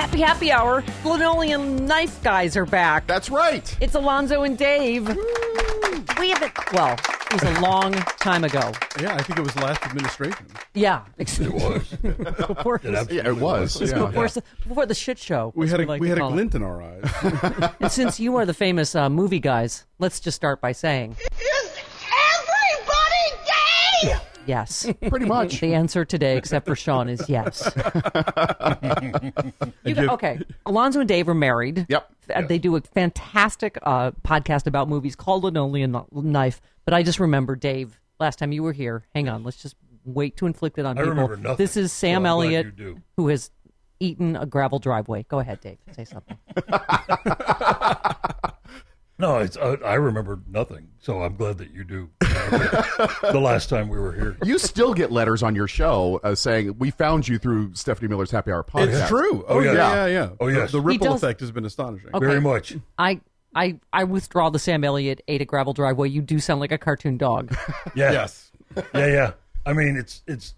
Happy happy hour. Linoleum knife guys are back. That's right. It's Alonso and Dave. We haven't well, it was a long time ago. Yeah, I think it was last administration. Yeah. It was. before, It Yeah, it was. was Yeah. before, before the shit show. We had a like we had a call it. glint in our eyes. And since you are the famous uh, movie guys, let's just start by saying Is everybody gay? Yes. Pretty much. The answer today, except for Sean, is yes. You got- okay, Alonso and Dave are married. Yep. They do a fantastic uh, podcast about movies called Linoleum Knife. But I just remember, Dave, last time you were here. Hang on, let's just wait to inflict it on I people. remember nothing, This is so Sam I'm glad Elliott, you do. who has eaten a gravel driveway. Go ahead, Dave. Say something. No, it's, I, I remember nothing, so I'm glad that you do. the last time we were here. You still get letters on your show uh, saying we found you through Stephanie Miller's Happy Hour podcast. It's true. Oh, Oh, yeah, yeah. yeah, yeah. Oh, yes. The, the ripple does- effect has been astonishing. Okay. Very much. I. I, I withdraw the Sam Elliott ate a gravel driveway. You do sound like a cartoon dog. Yeah. Yes. Yeah, yeah. I mean, it's it's.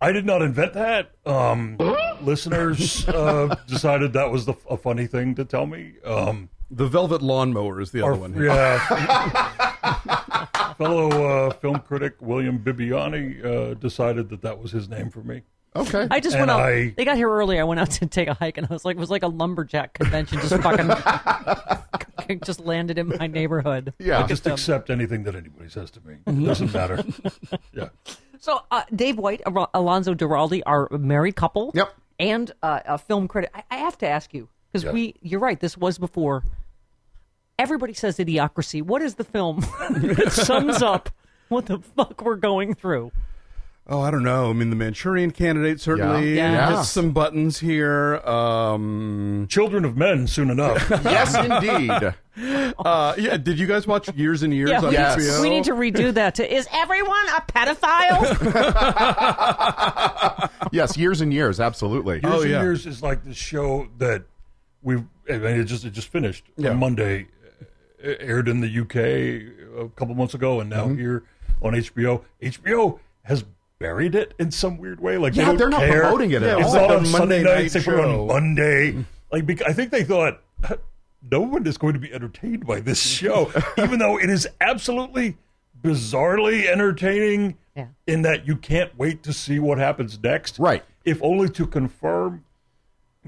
I did not invent that. Um, listeners uh, decided that was the, a funny thing to tell me. Um, The velvet lawnmower is the our, other one. here. yeah. Fellow uh, film critic William Bibbiani uh, decided that that was his name for me. Okay. I just And went out. I- They got here early. I went out to take a hike, and I was like, it was like a lumberjack convention. Just fucking, just landed in my neighborhood. yeah. I just accept anything that anybody says to me. It doesn't matter. Yeah. So, uh, Dave White, Al- Alonso Duralde are a married couple. Yep. And uh, a film critic. I, I have to ask you because Yes. we. You're right. This was before. Everybody says Idiocracy. What is the film that sums up what the fuck we're going through? Oh, I don't know. I mean, the Manchurian Candidate certainly Yeah. Yeah. hits some buttons here. Um, Children of Men soon enough. yes, indeed. uh, yeah. Did you guys watch Years and Years Yeah, on we, Yes. HBO? we need to redo that. To is everyone a pedophile? Yes, years and years. Absolutely. Years Oh, and yeah. Years is like the show that we. I mean, it just it just finished Yeah. on Monday. It aired in the UK a couple months ago, and now Mm-hmm. here on HBO. HBO has buried it in some weird way. Like they Yeah, don't they're not care. promoting it at It's all. not It's like on a Sunday Monday nights. night They put it show. on Monday. Like bec- I think they thought no one is going to be entertained by this show, even though it is absolutely bizarrely entertaining. Yeah. In that you can't wait to see what happens next. Right. If only to confirm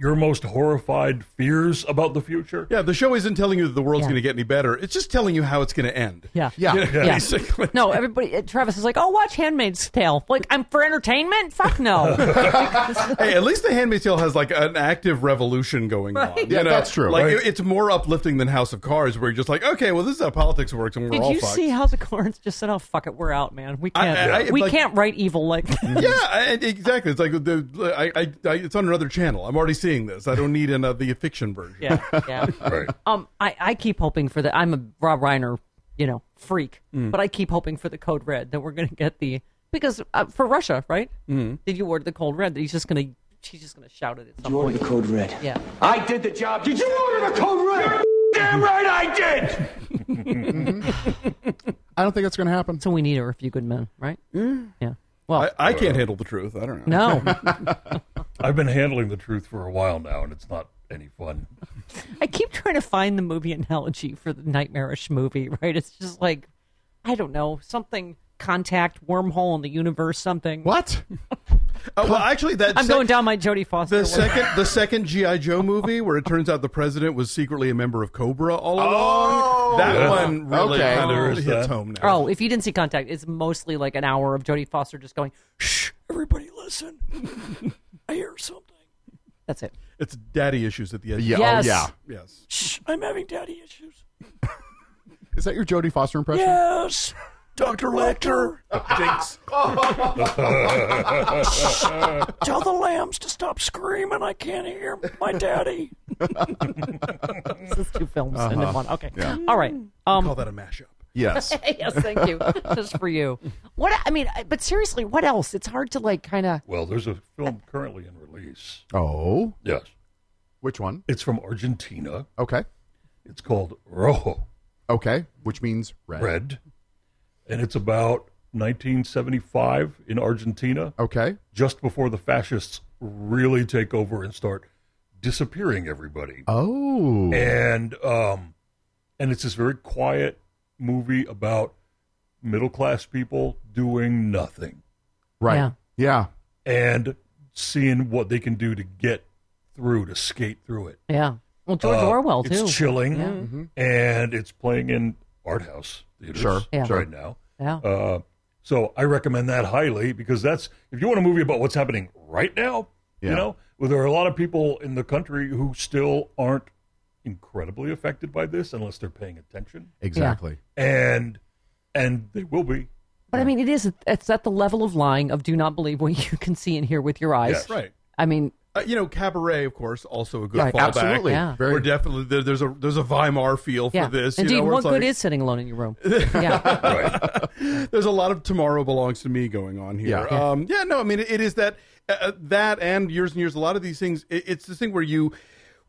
your most horrified fears about the future. Yeah, the show isn't telling you that the world's Yeah. going to get any better. It's just telling you how it's going to end. Yeah. Yeah. You know, Yeah. Basically. No, everybody. uh, Travis is like, "Oh, watch *Handmaid's Tale*. Like, I'm for entertainment. Fuck no. Hey, at least The Handmaid's Tale has like an active revolution going on. Right. you Yeah, know? that's true. Like Right. it- it's more uplifting than House of Cards, where you're just like, okay, well, this is how politics works, and we're Did all you fucked. see House of Cards? Just said, "Oh, fuck it, we're out, man. We can't. I- I- we like- can't write evil like." yeah, I, exactly. It's like the I, I, I, it's on another channel. I'm already seeing this. I don't need another the fiction version. yeah, yeah. Right. Um, I, I keep hoping for the. I'm a Rob Reiner, you know, freak, Mm. but I keep hoping for the code red that we're going to get the because uh, for Russia, right? Mm. Did you order the code red? That he's just going to she's just going to shout it at some You ordered the code red. Yeah. I did the job. Did you order the code red? Damn right I did. I don't think that's going to happen. So we need her, a few good men, right? Yeah. Well, I, I can't handle the truth. I don't know. no. I've been handling the truth for a while now, and it's not any fun. I keep trying to find the movie analogy for the nightmarish movie, right? It's just like, I don't know, something contact, wormhole in the universe, something. What? Uh, well, actually, that I'm sec- going down my Jodie Foster. The one. second, the second GI Joe movie, where it turns out the president was secretly a member of Cobra all along. That Yeah. one really Okay. kind of hits that. home now. Oh, if you didn't see Contact, it's mostly like an hour of Jodie Foster just going, "Shh, everybody, listen. I hear something." That's it. it's daddy issues at the end. Yeah. Yes. Oh, yeah. Yes. Shh, I'm having daddy issues. Is that your Jodie Foster impression? Yes, Doctor Lecter. Jinx. Tell the lambs to stop screaming. I can't hear my daddy. this is two films and then one. Okay. All right. Um, Call that a mashup. Yes. yes, thank you. Just for you. What I mean, I- but seriously, what else? It's hard to like kind of. Well, there's a film currently in release. Oh, Yes. which one? It's from Argentina. Okay. It's called Rojo, Okay, which means red. Red. And it's about 1975 in Argentina, Okay. just before the fascists really take over and start disappearing everybody. Oh. and um and it's this very quiet movie about middle class people doing nothing right. Yeah. Yeah. and seeing what they can do to get through to skate through it Yeah. Well, George Uh, Orwell too. it's chilling Mm-hmm. and it's playing in art house theaters Sure, Yeah. right now Yeah. uh so i recommend that highly because that's if you want a movie about what's happening right now Yeah. you know well, there are a lot of people in the country who still aren't incredibly affected by this unless they're paying attention Exactly. and and they will be. But I mean, it is. It's at the level of lying of do not believe what you can see and hear with your eyes. Yes. Right. I mean, Uh, you know, Cabaret, of course, also a good Right. fallback. Absolutely. Yeah. Very. We're definitely there, there's a there's a Weimar feel yeah. for this. Indeed, you know, what good like- is sitting alone in your room? yeah. Right. there's a lot of tomorrow belongs to me going on here. Yeah. Yeah, um, yeah no, I mean it, it is that uh, that and years and years. A lot of these things, it, it's this thing where you.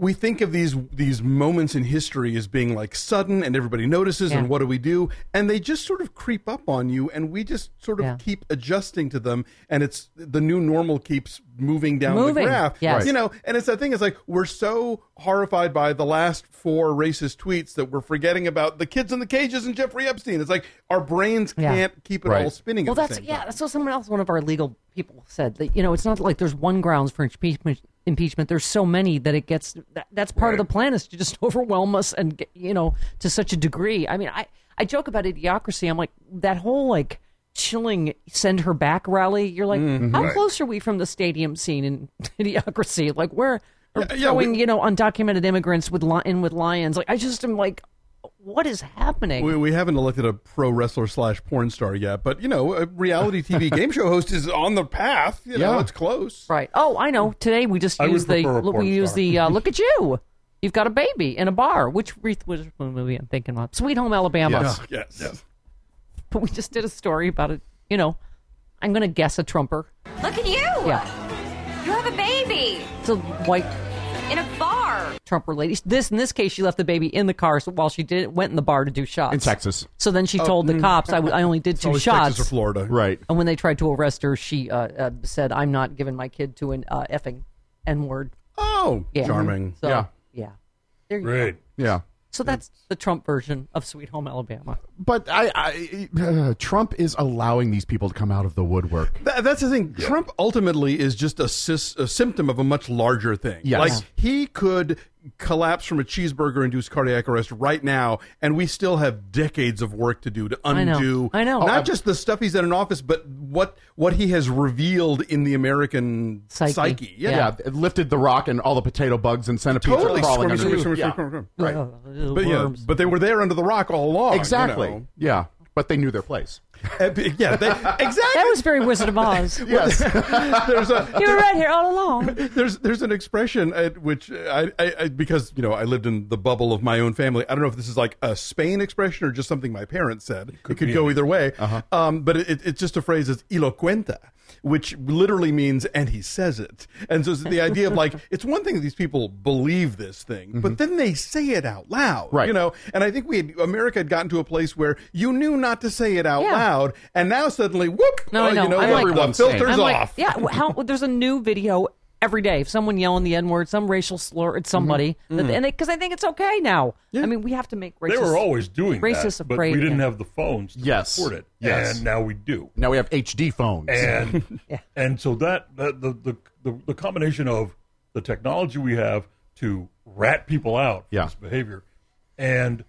We think of these these moments in history as being like sudden and everybody notices Yeah. and what do we do and they just sort of creep up on you and we just sort of Yeah. keep adjusting to them and it's the new normal keeps moving down Moving, the graph yes. you know and it's that thing it's like we're so horrified by the last four racist tweets that we're forgetting about the kids in the cages and Jeffrey Epstein it's like our brains Yeah. can't keep it Right. all spinning Well, at the that's same yeah. time. That's what someone else, one of our legal people said that you know it's not like there's one grounds for impeachment. Impeachment. There's so many that it gets. That, that's part of the plan is to just overwhelm us and get, you know to such a degree. I mean, I I joke about idiocracy. I'm like that whole like chilling send her back rally. You're like, Mm-hmm. how close are we from the stadium scene in idiocracy? Like we're Yeah, yeah, throwing we- you know undocumented immigrants with li- in with lions. Like I just am like, what is happening? We, we haven't elected a pro wrestler slash porn star yet, but you know, a reality TV game show host is on the path. You know, Yeah. it's close. Right. Oh, I know. Today we just I use the look, we use star. the uh, look at you. You've got a baby in a bar. Which Reese Witherspoon movie I'm thinking of? Sweet Home Alabama. Yes. Yes. But we just did a story about it. You know, I'm going to guess a Trumper. Look at you! Yeah, You have a baby it's a white in a bar. Trumper lady. This in this case, she left the baby in the car so while she did it, went in the bar to do shots In Texas. So then she told the cops, I, w- "I only did It's two shots." Texas or Florida. Right. And when they tried to arrest her, she uh, uh, said, "I'm not giving my kid to an uh, effing n word." Oh, Yeah. charming. So, Yeah. yeah. There you go. Great. Yeah. So that's the Trump version of Sweet Home Alabama. But I, I uh, Trump is allowing these people to come out of the woodwork. That, that's the thing. Trump ultimately is just a, sys, a symptom of a much larger thing. Yes. Like Yeah. he could collapse from a cheeseburger induced cardiac arrest right now, and we still have decades of work to do to undo I know. undo. I know. Not Oh, just the stuff he's done in office, but what what he has revealed in the American Psyche. psyche. Yeah. Yeah. it lifted the rock and all the potato bugs and centipedes Totally are crawling under underneath. squirmy, Yeah. Right. But yeah, but they were there under the rock all along. you Exactly. know. Yeah. But they knew their place. Uh, yeah, they, exactly. That was very Wizard of Oz. Yes. there's a You were right here all along. there's there's an expression at which I, I, I because you know I lived in the bubble of my own family. I don't know if this is like a Spain expression or just something my parents said. It could, be go either way. Um, but it, it's just a phrase as "y lo cuenta," which literally means "and he says it." And so it's the idea of like it's one thing that these people believe this thing, but then they say it out loud. Right. You know, and I think we had, America had gotten to a place where you knew not to say it out Yeah. loud, and now suddenly, whoop! No, I know. You know, I'm the like- filters I'm like, off. yeah. How there's a new video every day of someone yelling the n word, some racial slur at somebody, Mm-hmm. and because I think it's okay now. Yeah. I mean, we have to make racist. They were always doing racist that, but we didn't again. have the phones to Yes. support it. Yes. And now we do. now we have HD phones. And and so that, that the, the the the combination of the technology we have to rat people out for Yeah. this behavior and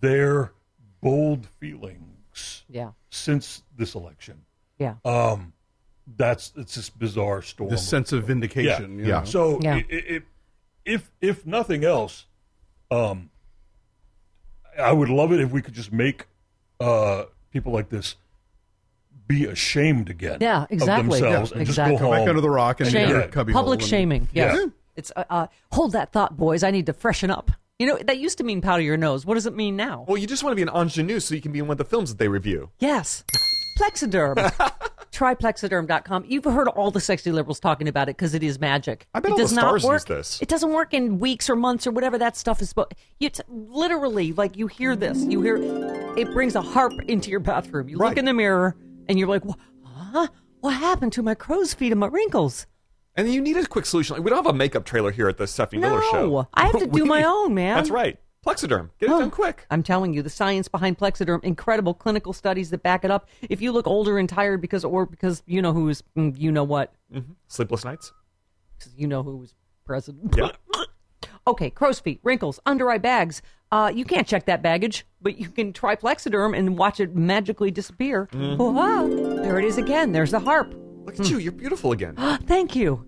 their bold feelings Yeah, since this election. yeah. Um, that's it's this bizarre storm. This sense of vindication. you Yeah. know. So Yeah. i i if if nothing else, um, I would love it if we could just make uh, people like this be ashamed again. Yeah, of exactly. themselves Yeah, and exactly. just Go go back under the rock and Shame. get Yeah. cubby Public hole and- shaming. Yes. Yeah. It's uh, uh, hold that thought, boys. I need to freshen up. You know that used to mean powder your nose. What does it mean now? Well, you just want to be an ingenue so you can be in one of the films that they review. Yes. Plexaderm. Try plexaderm.com. You've heard all the sexy liberals talking about it because it is magic. I bet it all the does not stars use work. this. It doesn't work in weeks or months or whatever that stuff is. But t- literally, like, you hear this. You hear it brings a harp into your bathroom. You look in the mirror and you're like, huh? What happened to my crow's feet and my wrinkles? And you need a quick solution. Like, we don't have a makeup trailer here at the Stephanie Miller No, show. I have to do We- my own, man. That's right. Plexaderm. Get it done quick. I'm telling you, the science behind Plexaderm, incredible clinical studies that back it up. If you look older and tired because, or because you know who's, mm, you know what, Sleepless nights. 'Cause you know who was president. Yeah. Okay, crow's feet, wrinkles, under eye bags. Uh, you can't check that baggage, but you can try Plexaderm and watch it magically disappear. Wow, there it is again. There's the harp. Look at you. You're beautiful again. Thank you.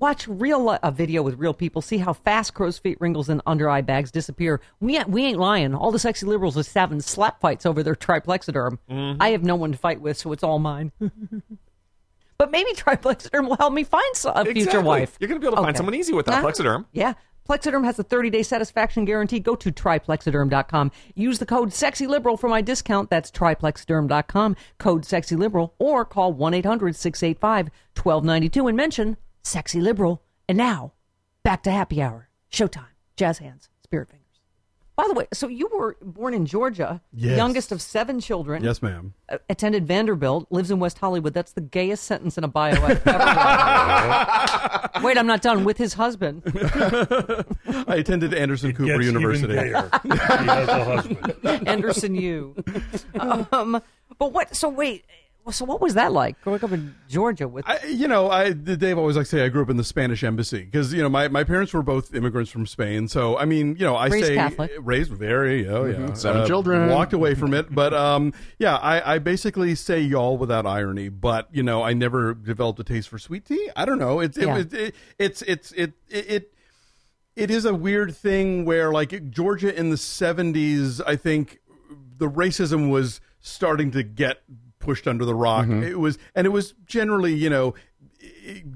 Watch real uh, a video with real people. See how fast crow's feet, wrinkles, and under eye bags disappear. We ain't, we ain't lying. All the sexy liberals are having slap fights over their triplexiderm. Mm-hmm. I have no one to fight with, so it's all mine. but maybe triplexiderm will help me find a future wife. You're going to be able to find someone easy with that Huh? Plexaderm. Yeah. Plexaderm has a 30-day satisfaction guarantee. Go to tryplexaderm.com. Use the code SEXYLIBERAL for my discount. That's tryplexaderm.com, code SEXYLIBERAL, or call 1-800-685-1292 and mention Sexy Liberal. And now, back to happy hour. Showtime. Jazz hands. Spirit fingers. By the way, so you were born in Georgia, Yes. youngest of seven children. Yes, ma'am. Uh, attended Vanderbilt, lives in West Hollywood. That's the gayest sentence in a bio I've ever read. Wait, I'm not done. With his husband. I attended Anderson Cooper Gets University. Even gayer. he has a husband. Anderson U. Um, but what? So wait. So what was that like growing up in Georgia with? I, you know, I Dave always like to say I grew up in the Spanish embassy because you know my, my parents were both immigrants from Spain. So I mean, you know, I Raised say Catholic. raised very, oh yeah, Mm-hmm. Seven children. walked away from it, but um, yeah, I, I basically say y'all without irony. But you know, I never developed a taste for sweet tea. I don't know. It's it, Yeah. was it, it's it's it it. it it is a weird thing where like Georgia in the 70s I think the racism was starting to get pushed under the rock Mm-hmm. it was and it was generally you know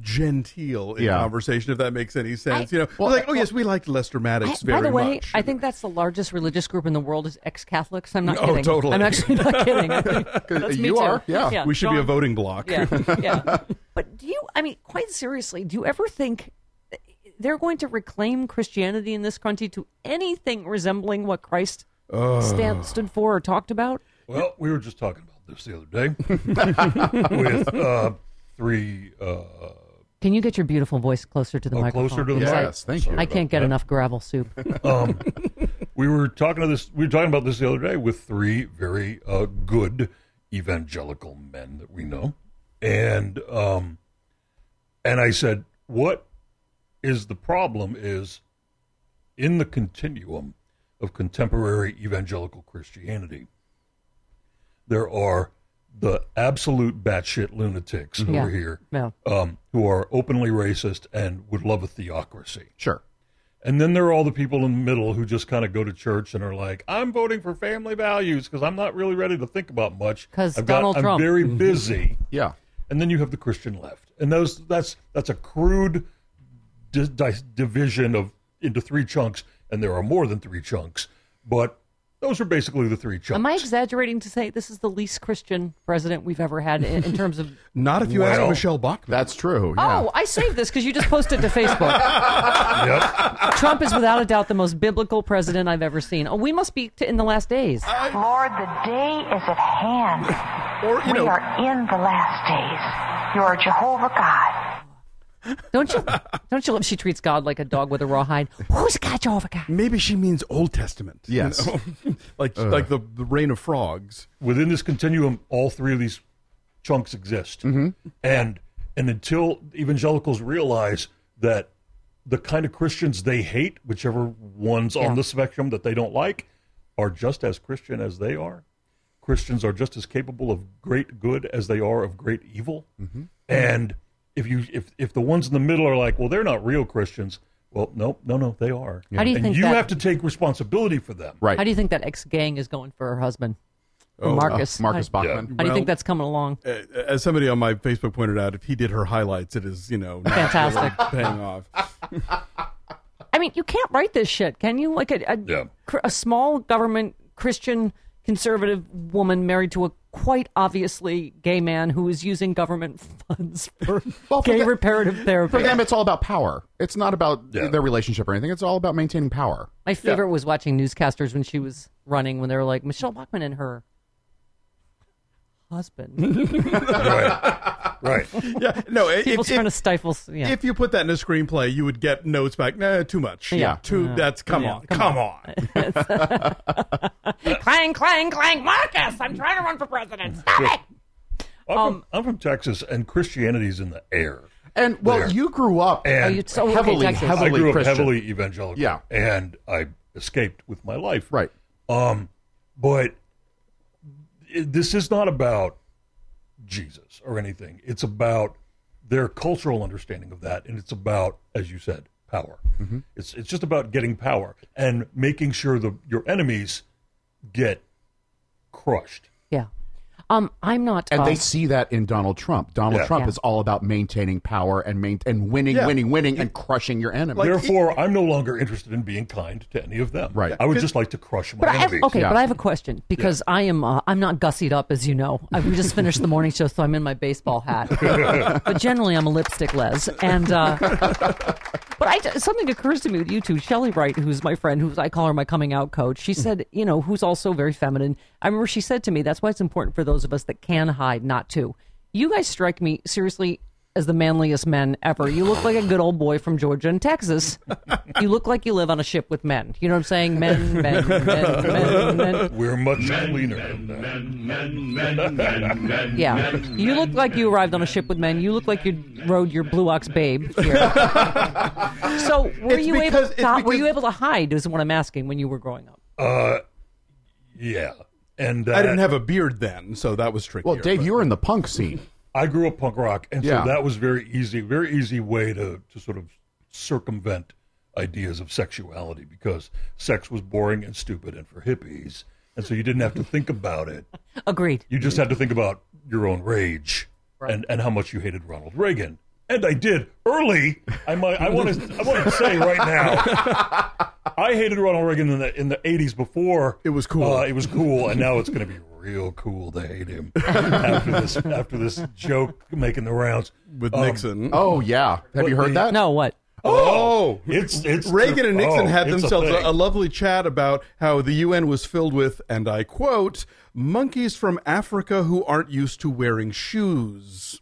genteel in Yeah. conversation if that makes any sense I- you know Well, like oh yes we like Lester I- Maddox by the way, much I think that's the largest religious group in the world is ex-Catholics. I'm not Oh, kidding. totally. I'm actually not kidding. That's me you too. are, yeah. we should be a voting block Yeah, yeah. But do you? I mean, quite seriously, do you ever think they're going to reclaim Christianity in this country to anything resembling what Christ stand, stood for or talked about? Well, we were just talking about this the other day with uh, three. Uh, Can you get your beautiful voice closer to the Oh, microphone? closer to the Because I- Yes, thank you. I can't get enough gravel soup. um, we were talking to this. We were talking about this the other day with three very uh, good evangelical men that we know, and um, and I said, "What is the problem? Is in the continuum of contemporary evangelical Christianity, there are the absolute batshit lunatics who Yeah. are here, Yeah. um, who are openly racist and would love a theocracy." Sure. And then there are all the people in the middle who just kind of go to church and are like, "I'm voting for family values because I'm not really ready to think about much 'Cause I've got- Donald I'm very busy." Yeah. And then you have the Christian left, and those that's that's a crude di- di- division of into three chunks, and there are more than three chunks, but those are basically the three chunks. Am I exaggerating to say this is the least Christian president we've ever had in, in terms of? Not if you ask Michelle Bachmann. That's true. Yeah. Oh, I saved this because you just posted to Facebook. Yep. Trump is without a doubt the most biblical president I've ever seen. Oh, we must be t- in the last days. Lord, the day is at hand. Or, you we know- are in the last days. You are Jehovah God. Don't you? Don't you love? She treats God like a dog with a rawhide. Who's God, Jehovah God? Maybe she means Old Testament. you Yes. know? like like the, the reign of frogs. Within this continuum, all three of these chunks exist, mm-hmm. and and until evangelicals realize that the kind of Christians they hate, whichever ones Yeah. on the spectrum that they don't like, are just as Christian as they are. Christians are just as capable of great good as they are of great evil. And if you if if the ones in the middle are like, well, they're not real Christians. Well, no, no, no, they are. How do you and think you that- have to take responsibility for them. right. How do you think that ex gang is going for her husband, Oh, uh, Marcus? Marcus How, Bachmann. how do you Well- think that's coming along? Uh, as somebody on my Facebook pointed out, if he did her highlights, it is you know not Fantastic. really paying off. I mean, you can't write this shit, can you? Like a a, Yeah. a small government Christian conservative woman married to a quite obviously gay man who is using government funds for Well, for gay the- reparative therapy. For them, it's all about power. It's not about Yeah. their relationship or anything. It's all about maintaining power. My favorite was watching newscasters when she was running when they were like Michelle Bachmann and her husband. Right. right. Yeah, no. If, People if, trying to stifle. Yeah. if you put that in a screenplay, you would get notes back. Nah, too much. Yeah. too. That's come Yeah, on, come come, on. on. clang, clang, clang, Marcus! I'm trying to run for president. Stop it! I'm, Um, from, I'm from Texas, and Christianity's in the air. And well, There. you grew up And Oh, so, heavily, Texas. heavily I grew up Christian. heavily evangelical. Yeah. and I escaped with my life. Right. Um, but this is not about Jesus or anything. It's about their cultural understanding of that, and it's about, as you said, power. Mm-hmm. It's it's just about getting power and making sure the your enemies get crushed. Yeah. Um, I'm not. And uh, they see that in Donald Trump. Donald Yeah. Trump Yeah. is all about maintaining power and main, and winning, Yeah. winning, winning, and crushing your enemy. Therefore, I'm no longer interested in being kind to any of them. Right. I would just like to crush my But I have, enemies. okay, Yeah. but I have a question because I am uh, I'm not gussied up as you know. I, we just finished the morning show, so I'm in my baseball hat. but generally, I'm a lipstick les, and uh, but I something occurs to me with you two. Shelley Wright, who's my friend, who's I call her my coming out coach. She said, you know, who's also very feminine. I remember she said to me, that's why it's important for those of us that can hide not to. You guys strike me seriously as the manliest men ever. You look like a good old boy from Georgia and Texas. You look like you live on a ship with men. You know what I'm saying? Men, men, men, men, men. We're much cleaner than that. Yeah. You look like you arrived on a ship with men. You look like you rode your Blue Ox Babe here. so were It's you able to, it's were because- you able to hide is what I'm asking when you were growing up? Uh, yeah. And uh, I didn't have a beard then, so that was tricky. well, Dave, you were in the punk scene. I grew up punk rock, and Yeah. so that was very easy, very easy way to, to sort of circumvent ideas of sexuality because sex was boring and stupid and for hippies, and so you didn't have to think about it. Agreed. You just had to think about your own rage and, and how much you hated Ronald Reagan. And I did early. I might. I want to. I want to say right now. I hated Ronald Reagan in the in the eighties before It was cool. Uh, it was cool, and now it's going to be real cool to hate him after this after this joke making the rounds with Um, Nixon. Oh yeah, have you heard the- that? No, what? Oh, It's it's Reagan and Nixon oh, had themselves a, a lovely chat about how the UN was filled with, and I quote, monkeys from Africa who aren't used to wearing shoes.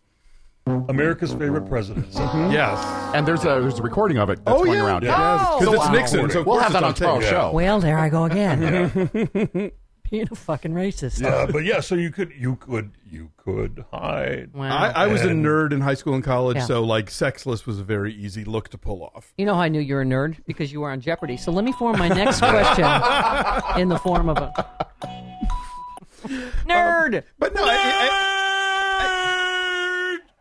America's favorite president. Mm-hmm. Yes. And there's a there's a recording of it that's oh, going yeah. around. Oh, because Oh, it's wow. Nixon. So We'll have that on it's tape. tomorrow's Yeah. show. Well, there I go again. Being a fucking racist. Yeah, but yeah, so you could you could you could hide. Wow. I, I was a nerd in high school and college, Yeah. so like sexless was a very easy look to pull off. You know how I knew you were a nerd? Because you were on Jeopardy. So let me form my next question in the form of a um, nerd. But no, I, I,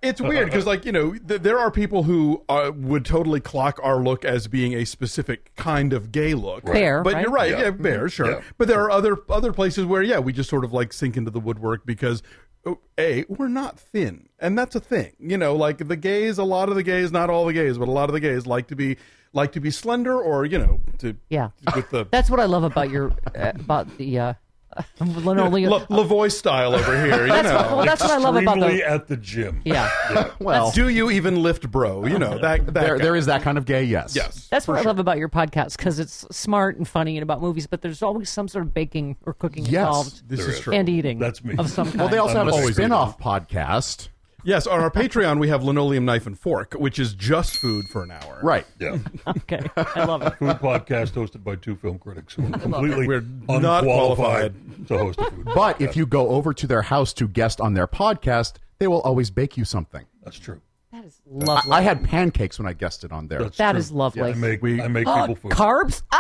It's weird because, like, you know, th- there are people who uh, would totally clock our look as being a specific kind of gay look. Bear, but right? you're right, Yeah. yeah, bear, sure. Yeah. But there are other other places where, yeah, we just sort of like sink into the woodwork because. oh, A, we're not thin, and that's a thing. You know, like the gays, a lot of the gays, not all the gays, but a lot of the gays like to be like to be slender, or you know, to Yeah. with the That's what I love about your uh, about the uh, linoleum. La- Lavoie style over here. You That's know, what- well, that's what I love about Extremely the. at the gym. Yeah, Well, do you even lift, bro? You know that. that there, there is that kind of gay, yes. Yes, that's for what I love about your podcast because it's smart and funny and about movies, but there's always some sort of baking or cooking Yes. involved This There is is. true. and eating. That's me. Of some kind. Well, they also have a Always spin-off podcast. Yes, on our Patreon we have linoleum knife and fork, which is just food for an hour. Right. Yeah. okay, I love it. Food podcast hosted by two film critics who are completely We're not unqualified to host a food. But if you go over to their house to guest on their podcast, they will always bake you something. That's true. That is lovely. I had pancakes when I guested on there. That's That true. is lovely. I make We- I make Oh, people food. carbs? Ah,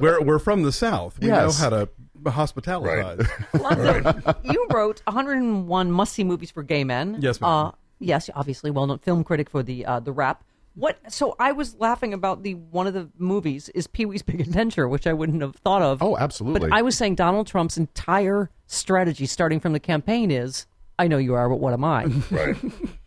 We're we're from the south. We Yes. know how to hospitalize. Lonzo, you wrote 101 must-see movies for gay men. Yes, ma'am. Uh, yes, obviously, well-known film critic for the uh, the Wrap. What? So I was laughing about the one of the movies is Pee Wee's Big Adventure, which I wouldn't have thought of. Oh, absolutely. But I was saying Donald Trump's entire strategy, starting from the campaign, is I know you are, but what am I? Right.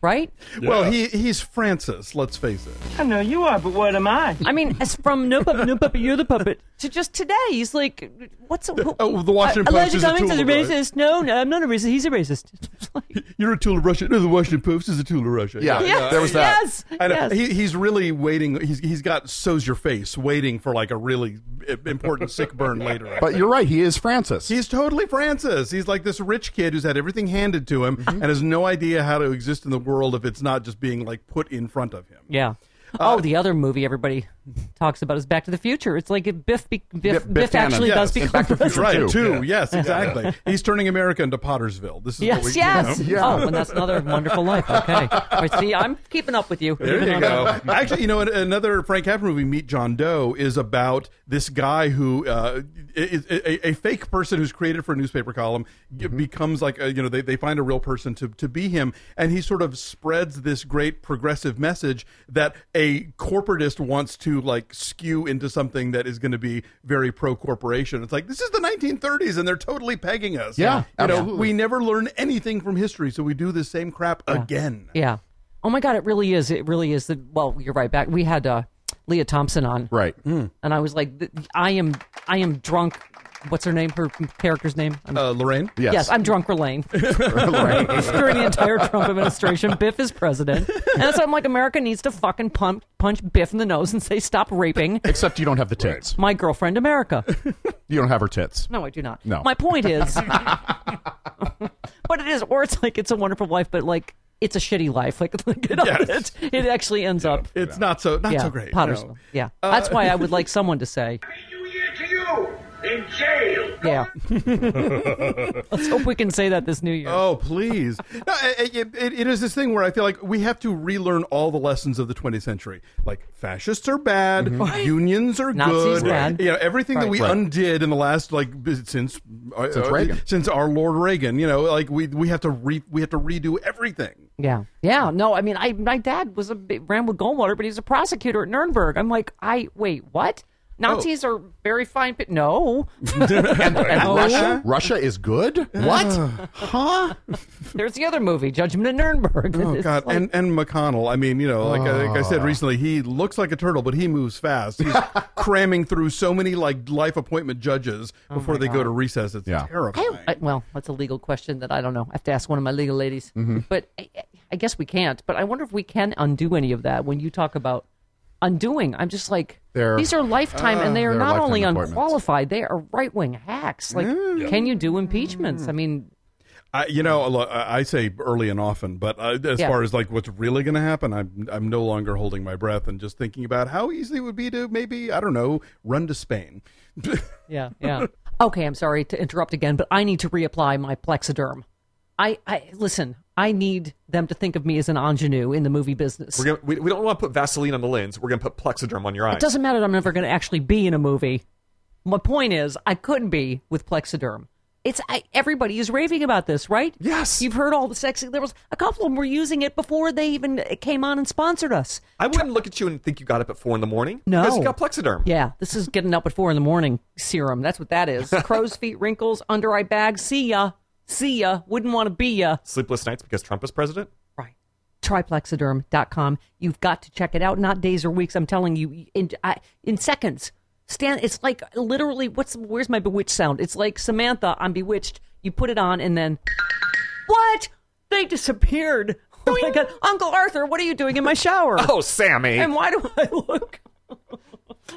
right? Well, he he's Francis. Let's face it. I know you are, but what am I? I mean, as from no puppet, no puppet, you're the puppet to just today, he's like, what's a, who, Oh, the Washington uh, Post Elijah is a Cummings tool is a of Russia. racist. No, no, I'm not a racist. He's a racist. You're a tool of Russia. No, the Washington Post is a tool of Russia. Yeah, Yes, there was that. Yes, And yes. he, he's really waiting. He's he's got so's your face, waiting for like a really i- important sick burn later. On. But you're right. He is Francis. He's totally Francis. He's like this rich kid who's had everything handed to him mm-hmm. and has no idea how to exist in the world if it's not just being like put in front of him. Yeah. Oh, the other movie everybody talks about is Back to the Future. It's like Biff be, Biff, Biff- Biff actually Tannen. does become Back to the Future. Right, too. two. Yes, exactly. He's turning America into Pottersville. This is Yes, what we, yes. You know. Yeah. Oh, and that's another wonderful life. Okay. All right, see, I'm keeping up with you. There you go. Actually, you know, another Frank Capra movie, Meet John Doe, is about this guy who uh, is a, a fake person who's created for a newspaper column g- becomes like a, you know they, they find a real person to to be him, and he sort of spreads this great progressive message that a corporatist wants to like skew into something that is going to be very pro corporation. It's like this is the 1930s, and they're totally pegging us. Yeah, you know, absolutely. we never learn anything from history, so we do the same crap again. Yeah. Oh my God, it really is. It really is. The, well, you're right. Back we had uh, Lea Thompson on, right. Hmm. and I was like, I am, I am drunk. What's her name? Her character's name? I'm- Uh, Lorraine. Yes. Yes, I'm drunk Lorraine. During the entire Trump administration, Biff is president. And so I'm like, America needs to fucking punch, punch Biff in the nose and say, stop raping Except you don't have the tits. my girlfriend, America. You don't have her tits. No, I do not. No. My point is, but it is, or it's like, it's a wonderful life, but like, it's a shitty life. Like, you know, Yes. it, it actually ends up. It's not so not yeah, so great. Pottersville. no. Yeah. That's why I would like someone to say, New Year to you in jail. yeah. Let's hope we can say that this new year. Oh, please. No, it, it, it- it is this thing where I feel like we have to relearn all the lessons of the 20th century. Like, fascists are bad, unions are good, Nazis good. bad. You know, everything that we Right. undid in the last, like, since, uh, Since uh, Reagan. since our Lord Reagan, you know, like, we, we have to re, we have to redo everything. Yeah, yeah. No, I mean, I my dad was a big, ran with Goldwater, but he's a prosecutor at Nuremberg. I'm like, I wait, what? Nazis are very fine. But no, And No. Russia? Russia is good? What? huh? there's the other movie, Judgment at Nuremberg. Oh God! like- and and McConnell. I mean, you know, like, I- like I said recently, he looks like a turtle, but he moves fast. He's cramming through so many like life appointment judges before they go to recess. It's Yeah. terrifying. I, well, that's a legal question that I don't know. I have to ask one of my legal ladies. Mm-hmm. But I, I guess we can't. But I wonder if we can undo any of that when you talk about undoing. I'm just like, They're- these are lifetime, and they are not only unqualified; they are right wing hacks. Like, can you do impeachments? I mean, I, you know, I I say early and often, but uh, as Yeah. far as like what's really going to happen, I'm I'm no longer holding my breath and just thinking about how easy it would be to maybe I don't know run to Spain. Yeah, yeah. okay, I'm sorry to interrupt again, but I need to reapply my Plexaderm. I, I listen. I need them to think of me as an ingenue in the movie business. We're gonna, we, we don't want to put Vaseline on the lens. We're going to put Plexaderm on your eyes. It doesn't matter that I'm never going to actually be in a movie. My point is, I couldn't be with Plexaderm. It's I, everybody is raving about this, right? Yes. You've heard all the sexy liberals. A couple of them were using it before they even came on and sponsored us. I wouldn't look at you and think you got up at four in the morning. No. Because you got Plexaderm. Yeah, this is getting up at four in the morning serum. That's what that is. Crow's feet, wrinkles, under eye bags. See ya. See ya. Wouldn't want to be ya. Sleepless nights because Trump is president. Right. Tryplexaderm.com. You've got to check it out. Not days or weeks. I'm telling you, in I, in seconds. Stand. It's like literally. What's where's my bewitched sound? It's like Samantha. I'm bewitched. You put it on and then what? They disappeared. Oh my god, Uncle Arthur, what are you doing in my shower? Oh, Sammy. And why do I look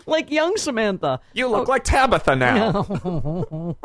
like young Samantha? You look like Tabitha now.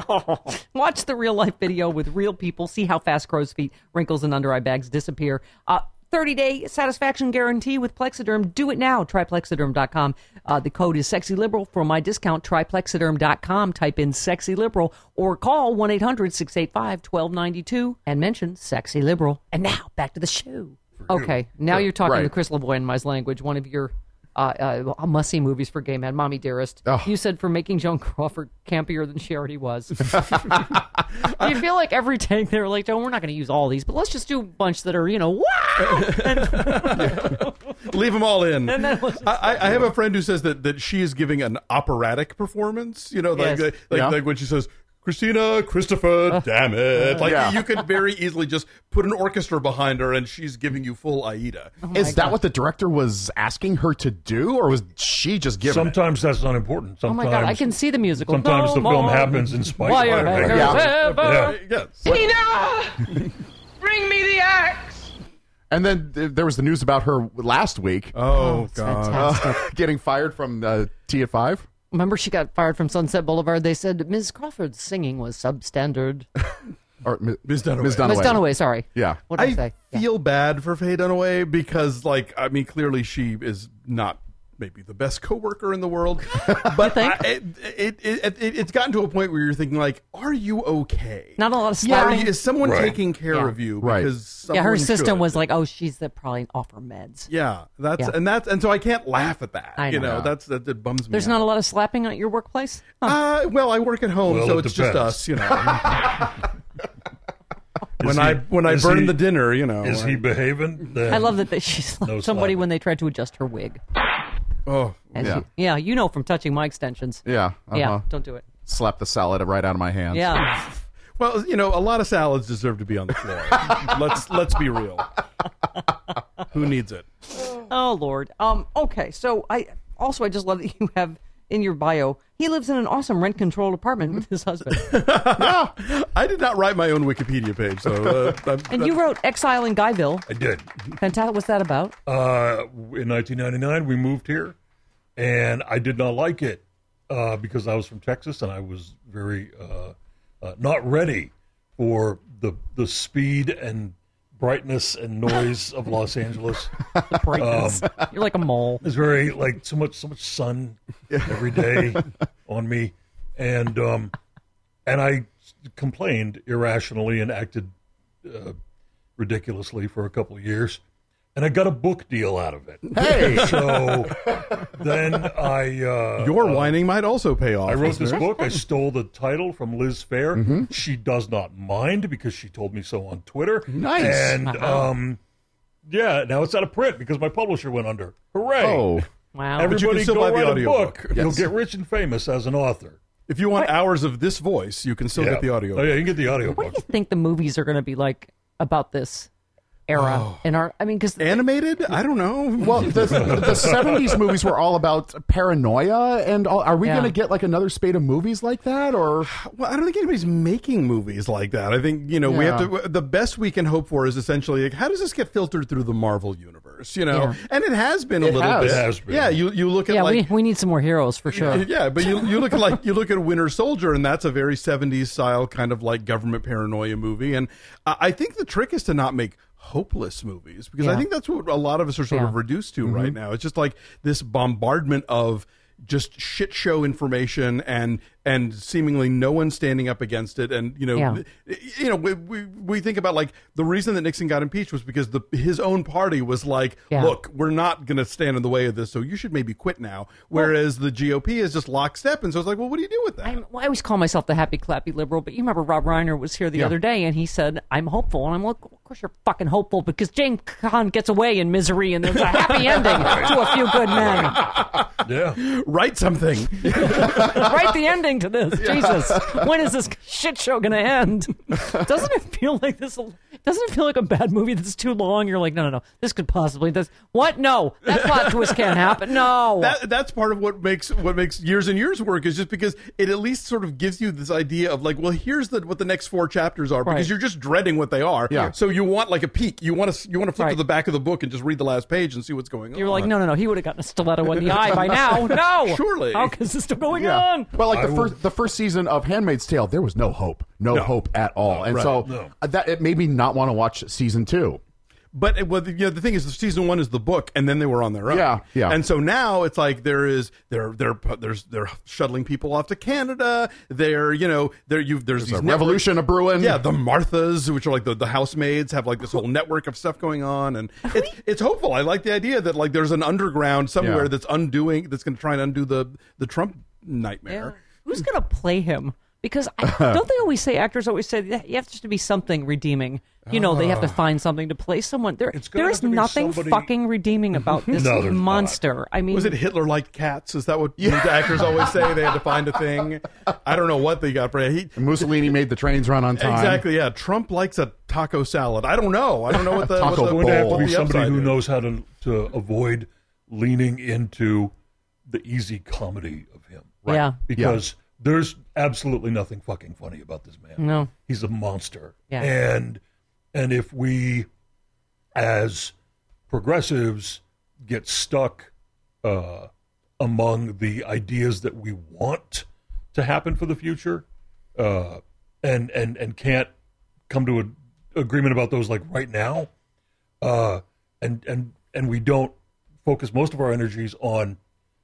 Watch the real life video with real people. See how fast crow's feet, wrinkles, and under eye bags disappear. Uh, 30 day satisfaction guarantee with Plexaderm. Do it now. Try Plexaderm.com. Uh, the code is sexy liberal for my discount. Try Plexaderm.com. Type in sexy liberal or call 1 800 685 1292 and mention sexy liberal. And now back to the show. Okay, now you're talking Right. the Chris LeBoy in my language, one of your uh, uh, must see movies for gay men. Mommy Dearest. You said for making Joan Crawford campier than she already was. you feel like every take they're like, oh, we're not going to use all these, but let's just do a bunch that are, you know, wow! Leave them all in. And that I, I- I have a friend who says that, that she is giving an operatic performance. You know, like Yes. like, Yeah. like when she says, Christina, Christopher, damn it. Like Yeah. you could very easily just put an orchestra behind her and she's giving you full Aida. Is that what the director was asking her to do, or was she just giving it? Sometimes that's not important. oh my God, I can see the musical. Sometimes No the film happens in spite of it. hangers Yeah. ever. Yeah. Yes. Tina! Bring me the axe! And then there was the news about her last week Oh, It's God. uh, getting fired from uh, Tea at Five. Remember, she got fired from Sunset Boulevard. They said Ms. Crawford's singing was substandard. Or M- Ms. Dunaway. Ms. Dunaway. Ms. Dunaway, sorry. Yeah. What did I, I say? Yeah. feel bad for Faye Dunaway because, like, I mean, clearly she is not maybe the best coworker in the world, but? I, it, it, it, it, it's gotten to a point where you're thinking, like, are you okay? Not a lot of Are slapping. you, is someone Right. taking care Yeah. of you? Right. Because yeah, her system should? was like, oh, she's the probably off her meds. Yeah, that's Yeah. and that's and so I can't laugh at that. I You know. know, that's that, that bums me. There's out. not a lot of slapping at your workplace? Uh, well, I work at home, Well, so it it's just us. You know. when Is I he- when I burn he- the dinner, you know. Is I- he behaving? Then I love that they, she slapped No somebody slapping. when they tried to adjust her wig. Oh, As Yeah. You, yeah, you know from touching my extensions. Yeah. Uh-huh. Yeah, don't do it. Slap the salad right out of my hands. Yeah. well, you know, a lot of salads deserve to be on the floor. let's let's be real. Who needs it? Oh Lord. Um. Okay. So I also I just love that you have in your bio. He lives in an awesome rent controlled apartment with his husband, I did not write my own Wikipedia page, so uh, I'm- and you wrote "Exile in Guyville." I did. Fantastic. What's that about? Uh, in 1999, we moved here, and I did not like it uh, because I was from Texas and I was very uh, uh, not ready for the the speed and brightness and noise of Los Angeles. Brightness. You're like a mole. It's very like so much so much sun every day on me, and um, and I complained irrationally and acted uh, ridiculously for a couple of years, and I got a book deal out of it. Hey! So then I uh, your uh, whining might also pay off. I wrote this listeners. book. I stole the title from Liz Phair. Mm-hmm. She does not mind because she told me so on Twitter. Nice. And um, yeah, now it's out of print because my publisher went under. Hooray! Oh. Wow. But you can Everybody still go buy the write a audiobook. book. You'll get rich and famous as an author. If you want hours of this voice, you can still yeah. get the audio. Oh yeah, you can get the audio what do you think the movies are going to be like about this era Oh. in our? I mean, because Animated? I don't know. Well, the, the 70s movies were all about paranoia, and all, are we Yeah. going to get like another spate of movies like that, or Well, I don't think anybody's making movies like that. I think you know we have to. The best we can hope for is essentially like, how does this get filtered through the Marvel universe? You know, Yeah. and it has been a It little has. bit. It has been. Yeah, you you look at yeah, like we we need some more heroes for sure. Yeah, but you you look at like you look at Winter Soldier, and that's a very '70s style kind of like government paranoia movie. And I I think the trick is to not make hopeless movies because I think that's what a lot of us are sort Yeah. of reduced to mm-hmm. right now. It's just like this bombardment of just shit show information and and seemingly no one standing up against it. And you know, Yeah. you know, we, we we think about like the reason that Nixon got impeached was because the his own party was like, Yeah. look, we're not going to stand in the way of this, so you should maybe quit now. Whereas the GOP is just lockstep, and so it's like, well, what do you do with that? I'm, well, I always call myself the happy clappy liberal, but you remember Rob Reiner was here the Yeah. other day and he said, I'm hopeful. And I'm like, of course you're fucking hopeful because James Caan gets away in misery and there's a happy ending to a few good men. Yeah. Write something. Write the ending to this. Jesus. When is this shit show going to end? Doesn't it feel like this? Doesn't it feel like a bad movie that's too long? You're like, no, no, no. This could possibly. This what? No, that plot twist can't happen. No. that that's part of what makes what makes years and years work is just because it at least sort of gives you this idea of like, well, here's the what the next four chapters are because Right. you're just dreading what they are. Yeah. So you want like a peek. You want to you want to flip to the back of the book and just read the last page and see what's going on. You're like, no, no, no. He would have gotten a stiletto in the eye by now. No. Surely. How is this still going Yeah. on? Well, like I the will- first the first season of Handmaid's Tale, there was no hope, no, No. hope at all, and right. so No. uh, that it made me not want to watch season two. But it, well, the- you know, the thing is, the season one is the book, and then they were on their own. Yeah, yeah. And so now it's like there is they're they're there's they're shuttling people off to Canada. They're you know there you there's, these a networks- revolution a brewing. Yeah, the Marthas, which are like the, the housemaids, have like this whole network of stuff going on, and it's it's hopeful. I like the idea that like there's an underground somewhere Yeah. that's undoing that's going to try and undo the the Trump nightmare. Who's gonna play him? Because I, don't they always say actors always say that you have to be something redeeming. You know, they have to ah. find something to play someone. There, It's gonna there have is to be nothing somebody- fucking redeeming about this No, there's not. monster. I mean, Was it Hitler like cats? Is that what the actors always say? They had to find a thing. I don't know what they got for it. He, Mussolini made the trains run on time. Exactly. Yeah. Trump likes a taco salad. I don't know. I don't know what the what Taco the, going to have to what be the somebody upside who is. knows how to to avoid leaning into the easy comedy of him. Yeah. Because there's absolutely nothing fucking funny about this man. No. He's a monster. Yeah. And and if we as progressives get stuck uh, among the ideas that we want to happen for the future uh, and and and can't come to an agreement about those like right now uh, and and and we don't focus most of our energies on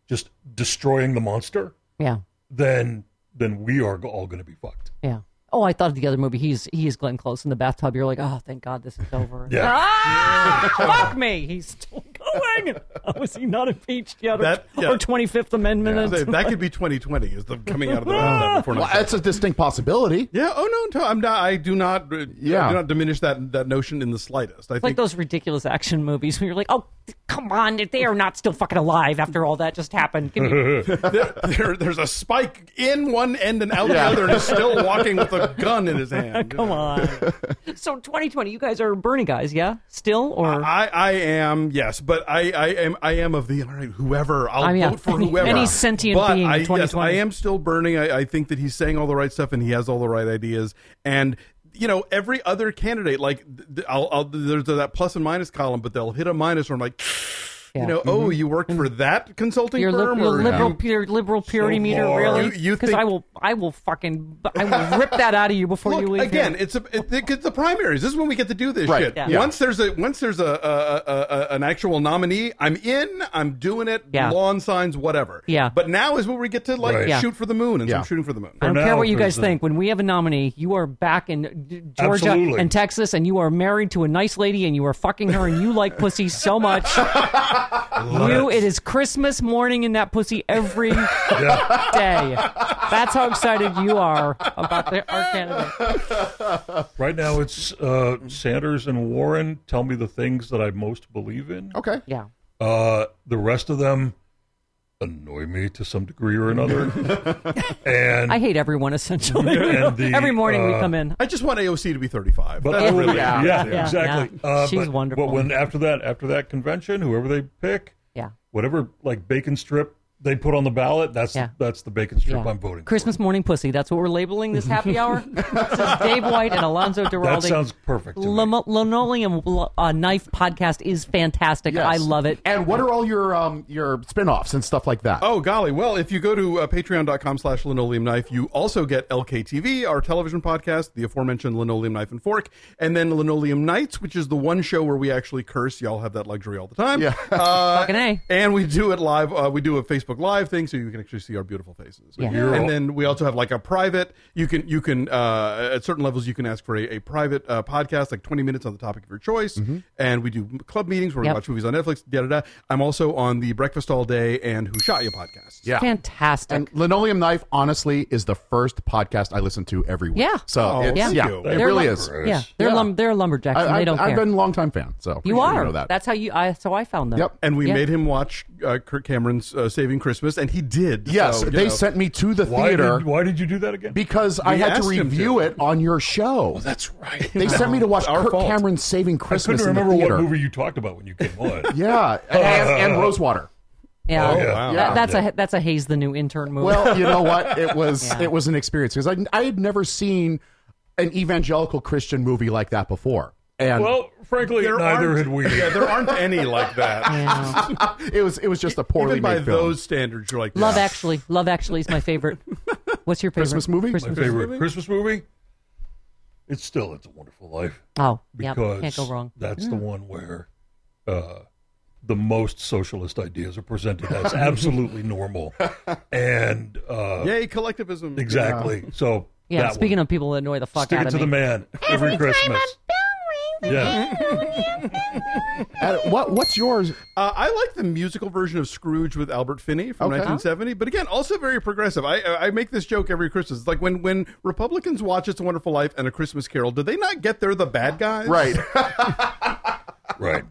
just destroying the monster yeah, then then we are all going to be fucked yeah. Oh, I thought of the other movie. He's he's Glenn Close in the bathtub. You're like, oh, thank God this is over. Yeah. Ah, fuck me. He's still going. How is he not impeached yet? Or, yeah. or 25th Amendment? That that could be 2020 is the coming out of the bathtub before Well, next that's a distinct possibility. Yeah. Oh no. no, I'm not. I do not. uh, Yeah. I do not diminish that that notion in the slightest. I It's like think those ridiculous action movies where you're like, oh, come on, they are not still fucking alive after all that just happened. Give me- there, there- there's a spike in one end and out Yeah. the other, and he's still walking with a gun in his hand. come on. so 2020, you guys are Bernie guys, yeah? Still or I, I am yes, but I, I am I am of the all right whoever I'll I mean, yeah, vote for whoever any sentient but being in I, yes, I am still burning. I, I think that he's saying all the right stuff and he has all the right ideas and. You know, every other candidate, like, I'll, I'll, there's that plus and minus column, but they'll hit a minus where I'm like, Yeah. you know, oh, mm-hmm. you worked for that consulting your, li- firm? your or liberal, you- pure, liberal purity So meter, far. really? You- you Because think- I will, I will fucking, I will rip that out of you before Look, you leave. again, here. it's a it, it's the primaries. This is when we get to do this Right, shit. yeah. Once there's a once there's a, a, a, a an actual nominee, I'm in. I'm doing it. Yeah. Lawn signs, whatever. Yeah. But now is where we get to like Right. Yeah. shoot for the moon, and so I'm shooting for the moon. I don't For care what you guys the- think. When we have a nominee, you are back in Georgia Absolutely. and Texas, and you are married to a nice lady, and you are fucking her, and you like pussy so much. you, it is Christmas morning in that pussy every day. That's how excited you are about the, our candidate. right now it's uh, sanders and warren tell me the things that i most believe in Okay. Yeah. Uh, the rest of them annoy me to some degree or another. and I hate everyone essentially. And the, Every morning we uh, come in. I just want AOC to be 35. But That's oh, really yeah, Yeah, yeah, exactly. yeah. Uh, She's but, wonderful. But when after that, after that convention, whoever they pick, Yeah. whatever like bacon strip they put on the ballot, that's Yeah. that's the bacon strip Yeah. I'm voting. for. Christmas morning pussy. That's what we're labeling this happy hour. this is Dave White and Alonso Duralde. That sounds perfect. To me. Linoleum uh, knife podcast is fantastic. Yes. I love it. And what are all your um your spin-offs and stuff like that? Oh golly! Well, if you go to uh, Patreon.com/slash Linoleum Knife, you also get LKTV, our television podcast, the aforementioned Linoleum Knife and Fork, and then Linoleum Nights, which is the one show where we actually curse. Y'all have that luxury all the time. Yeah. Uh, Fucking A. And we do it live. Uh, we do a Facebook Facebook Live thing, so you can actually see our beautiful faces. Yeah. You're And then we also have like a private. You can you can uh, at certain levels you can ask for a, a private uh, podcast, like twenty minutes on the topic of your choice. And we do club meetings where we Yep. watch movies on Netflix. Da da da. I'm also on the Breakfast All Day and Who Shot You podcast. Yeah. Fantastic. And Linoleum Knife, honestly, is the first podcast I listen to every week. Yeah. So Oh, it's, thank yeah, you. it They're really lum- is. Yeah, they're Yeah. lum- they're lumberjacks. and I, they don't have care. been a long time fan, so you appreciate are. know that. That's how you. I. So I found them. Yep. And we Yeah. made him watch uh, Kirk Cameron's uh, Saving Christmas, and he did. yes, So, they know. sent me to the Why theater did, why did you do that again? because I had to review to. it on your show. Oh, that's right. They sent me to watch Our Kirk fault. Cameron's Saving Christmas. I couldn't in the remember what movie you talked about when you came on. Yeah, and, and Rosewater. Yeah. Oh, oh yeah. wow. That- that's a that's a Hayes the new intern movie. Well, you know what? It was Yeah. it was an experience because I I had never seen an evangelical Christian movie like that before, and well, frankly, neither aren't- had we. Yeah, there aren't any like that. Yeah. it was it was just a poorly Even by made film. those standards, you're like Love yeah. Actually. Love Actually is my favorite. What's your favorite Christmas movie? My My Christmas favorite Christmas movie. It's still "It's a Wonderful Life" Oh, yeah, because can't go wrong. that's the one where uh, the most socialist ideas are presented as absolutely normal, and uh, Yay, collectivism. exactly. So Yeah. Speaking one. of people that annoy the fuck stick out it of to me. the man every Christmas. Yeah, Uh, what what's yours? Uh, I like the musical version of Scrooge with Albert Finney from Okay. 1970, but again, also very progressive. I I make this joke every Christmas. It's like when when Republicans watch It's a Wonderful Life and A Christmas Carol, do they not get they're the bad guys? Right. right.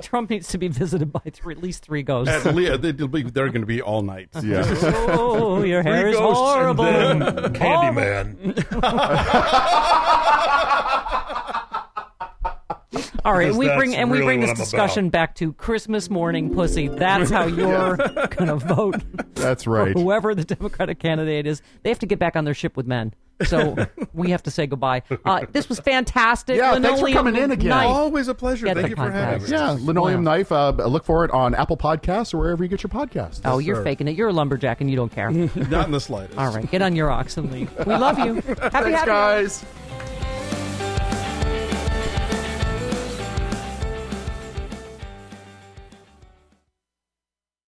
Trump needs to be visited by three, at least three ghosts. At least they'll be, they're going to be all night. Yeah. oh, your hair Three is ghosts horrible. and then Candyman. All right, we bring and we really bring this I'm discussion back to Christmas morning pussy. That's how you're gonna vote. That's right. Whoever the Democratic candidate is, they have to get back on their ship with men. So we have to say goodbye. Uh, this was fantastic. Yeah, thanks for Linoleum coming in again. Knife. Always a pleasure. Get Thank the you for having podcast. me. Yeah, Linoleum Wow. Knife. Uh, look for it on Apple Podcasts or wherever you get your podcasts. Oh, you're sir. faking it. You're a lumberjack and you don't care. Not in the slightest. All right, get on your oxen league. We love you. Happy, Thanks, happy guys.